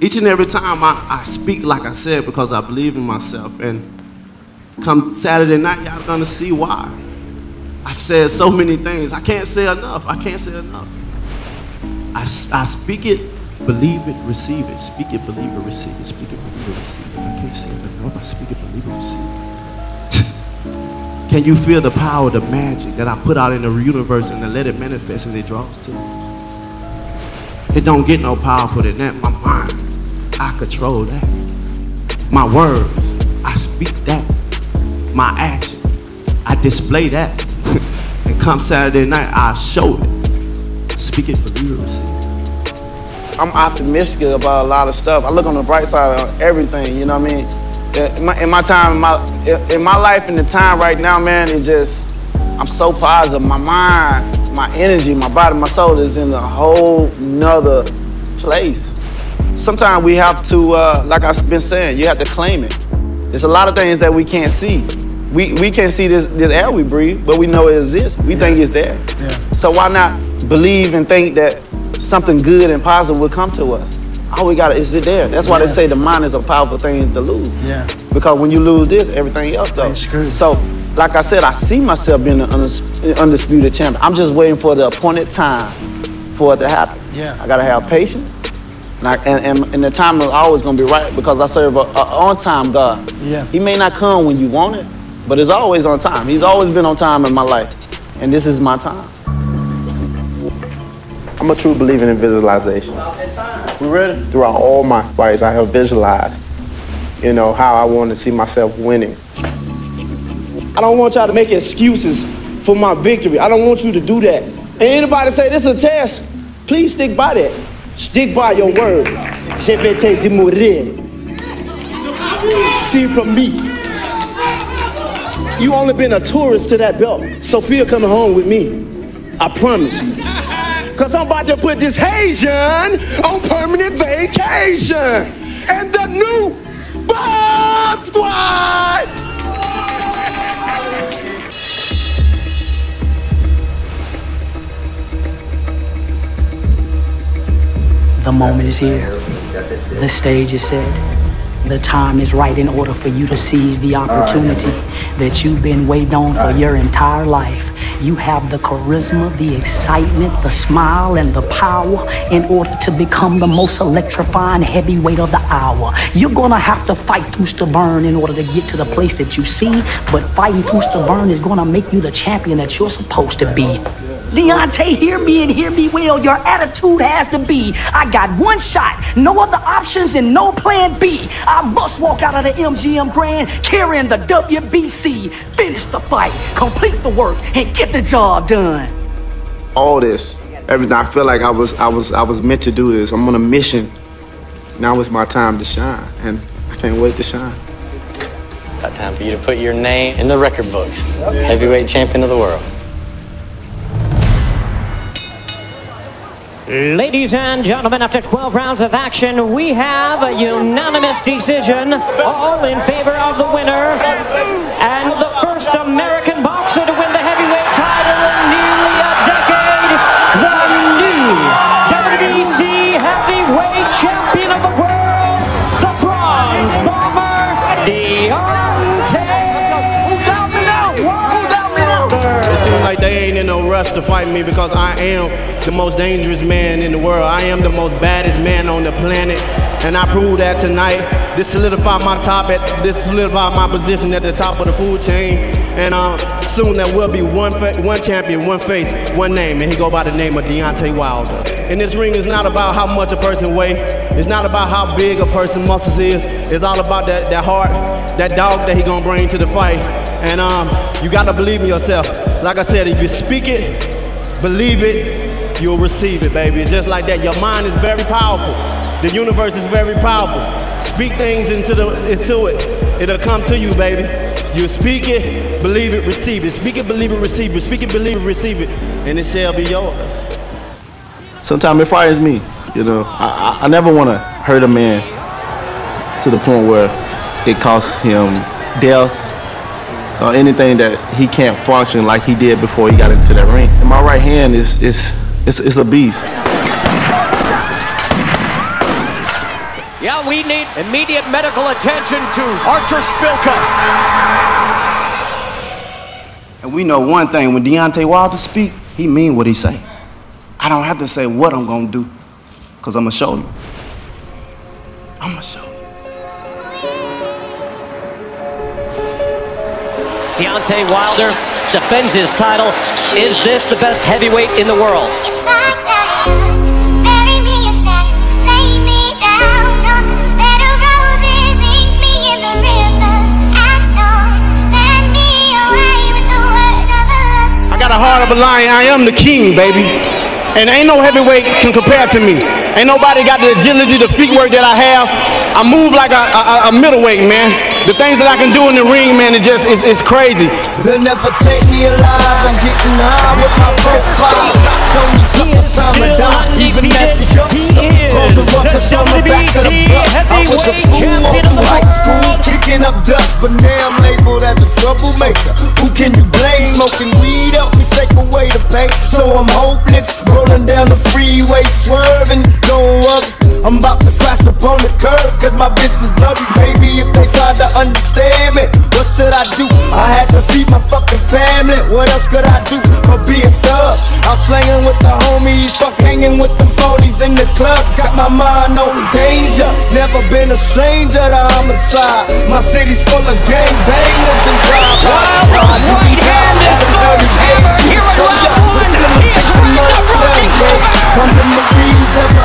each and every time I, I speak like I said because I believe in myself. And come Saturday night, y'all gonna see why. I've said so many things. I can't say enough. I can't say enough. I, I speak it, believe it, receive it. Speak it, believe it, receive it. Speak it, believe it, receive it. I can't say it enough. I speak it, believe it, receive it. Can you feel the power, the magic that I put out in the universe and to let it manifest as it draws to you? It don't get no powerful than that. My mind, I control that. My words, I speak that. My action, I display that. and come Saturday night, I show it. Speak it, it, receive. I'm optimistic about a lot of stuff. I look on the bright side of everything, you know what I mean? In my, in my time, in my, in my life, in the time right now, man, it just, I'm so positive. My mind, my energy, my body, my soul is in a whole nother place. Sometimes we have to, uh, like I've been saying, you have to claim it. There's a lot of things that we can't see. We, we can't see this, this air we breathe, but we know it exists. We yeah. think it's there. Yeah. So why not believe and think that something good and positive will come to us? All we got is it there. That's why yeah. they say the mind is a powerful thing to lose. Yeah. Because when you lose this, everything else goes. So, like I said, I see myself being an undisputed champion. I'm just waiting for the appointed time for it to happen. Yeah. I gotta have patience. And, I, and, and, and, the time is always gonna be right because I serve a, a on-time God. Yeah. He may not come when you want it, but it's always on time. He's always been on time in my life, and this is my time. I'm a true believer in visualization. We ready? Throughout all my fights, I have visualized, you know, how I want to see myself winning. I don't want y'all to make excuses for my victory. I don't want you to do that. And anybody say this is a test, please stick by that. Stick by your word. Je vais te. See from me. You only been a tourist to that belt. Sophia coming home with me. I promise you. Cause I'm about to put this Haitian on permanent vacation. And the new Bomb Squad! The moment is here. The stage is set. The time is right in order for you to seize the opportunity that you've been waiting on for your entire life. You have the charisma, the excitement, the smile, and the power in order to become the most electrifying heavyweight of the hour. You're gonna have to fight to burn in order to get to the place that you see, but fighting to burn is gonna make you the champion that you're supposed to be. Deontay, hear me and hear me well. Your attitude has to be I got one shot, no other options, and no plan B. I must walk out of the MGM Grand carrying the WBC. Finish the fight, complete the work, and get the job done. All this, everything. I feel like I was, I was, I was meant to do this. I'm on a mission. Now it's my time to shine, and I can't wait to shine. Got time for you to put your name in the record books. Heavyweight champion of the world. Ladies and gentlemen, after 12 rounds of action, we have a unanimous decision, all in favor of the winner, and the first American to fight me because I am the most dangerous man in the world. I am the most baddest man on the planet, and I prove that tonight. This solidified my top at this solidified my position at the top of the food chain. And um, soon there will be one one champion, one face, one name, and he go by the name of Deontay Wilder. And this ring is not about how much a person weigh. It's not about how big a person muscles is. It's all about that, that heart, that dog that he gonna bring to the fight. And um, you gotta believe in yourself. Like I said, if you speak it, believe it, you'll receive it, baby. It's just like that. Your mind is very powerful. The universe is very powerful. Speak things into the into it. It'll come to you, baby. You speak it, believe it, receive it. Speak it, believe it, receive it. Speak it, believe it, receive it, and it shall be yours. Sometimes it frightens me. You know, I, I, I never want to hurt a man to the point where it costs him death or anything that he can't function like he did before he got into that ring. And my right hand is is it's, it's a beast. Yeah, we need immediate medical attention to Artur Szpilka. And we know one thing, when Deontay Wilder speak, he mean what he say. I don't have to say what I'm gonna do, because I'm gonna show you. I'm gonna show you. Deontay Wilder defends his title. Is this the best heavyweight in the world? I die, bury me in sand, lay me down on bed of roses, ink me in the river at dawn, send me away with the word of a love I got a heart of a lion. I am the king, baby. And ain't no heavyweight can compare to me. Ain't nobody got the agility, the feet work that I have. I move like a, a, a middleweight, man. The things that I can do in the ring, man, it just it's, it's crazy. They'll never take me alive. I'm getting high with my first five. Don't need He is something still time to die. Even as a youngster, He is close the the ruckus on the back of the bus. I was a fool champion the kicking up dust, but now I'm labeled as a troublemaker. Who can you blame? Smoking weed help me take away the pain, so I'm hopeless. Rolling down the freeway, swerving, going up. I'm about to crash upon the curb, cause my bitch is bloody, baby. If they try to understand should I do? I had to feed my fucking family. What else could I do but be a thug? I'm slanging with the homies, fuck hanging with the phonies in the club. Got my mind on danger, never been a stranger to homicide. My city's full of gang bangers and drive Wilder's right hand is first ever here in round one. He is to and I'm the Marines of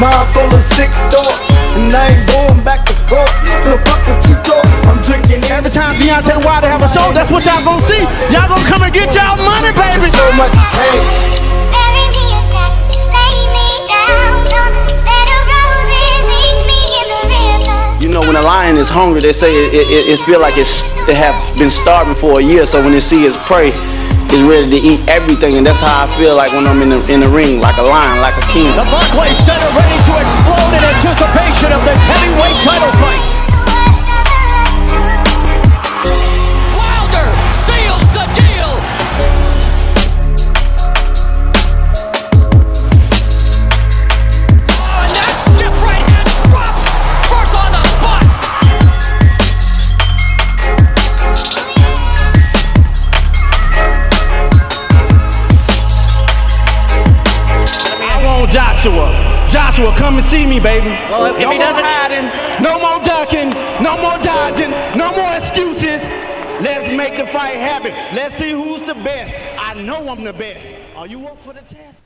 mind full of sick thoughts. And I ain't going back Deontay Wilder have a show, that's what y'all gonna see. Y'all gonna come and get y'all money, baby. so much pain. Bury me in sand, lay me down on bed of roses, ink me in the river. You know, when a lion is hungry, they say it, it, it feel like it's they have been starving for a year. So when they see its prey, it's ready to eat everything, and that's how I feel like when I'm in the in the ring, like a lion, like a king. The Barclays Center ready to explode in anticipation of this heavyweight title fight. Joshua, come and see me, baby. Well, if no he more hiding, no more ducking, no more dodging, no more excuses. Let's make the fight happen. Let's see who's the best. I know I'm the best. Are you up for the test?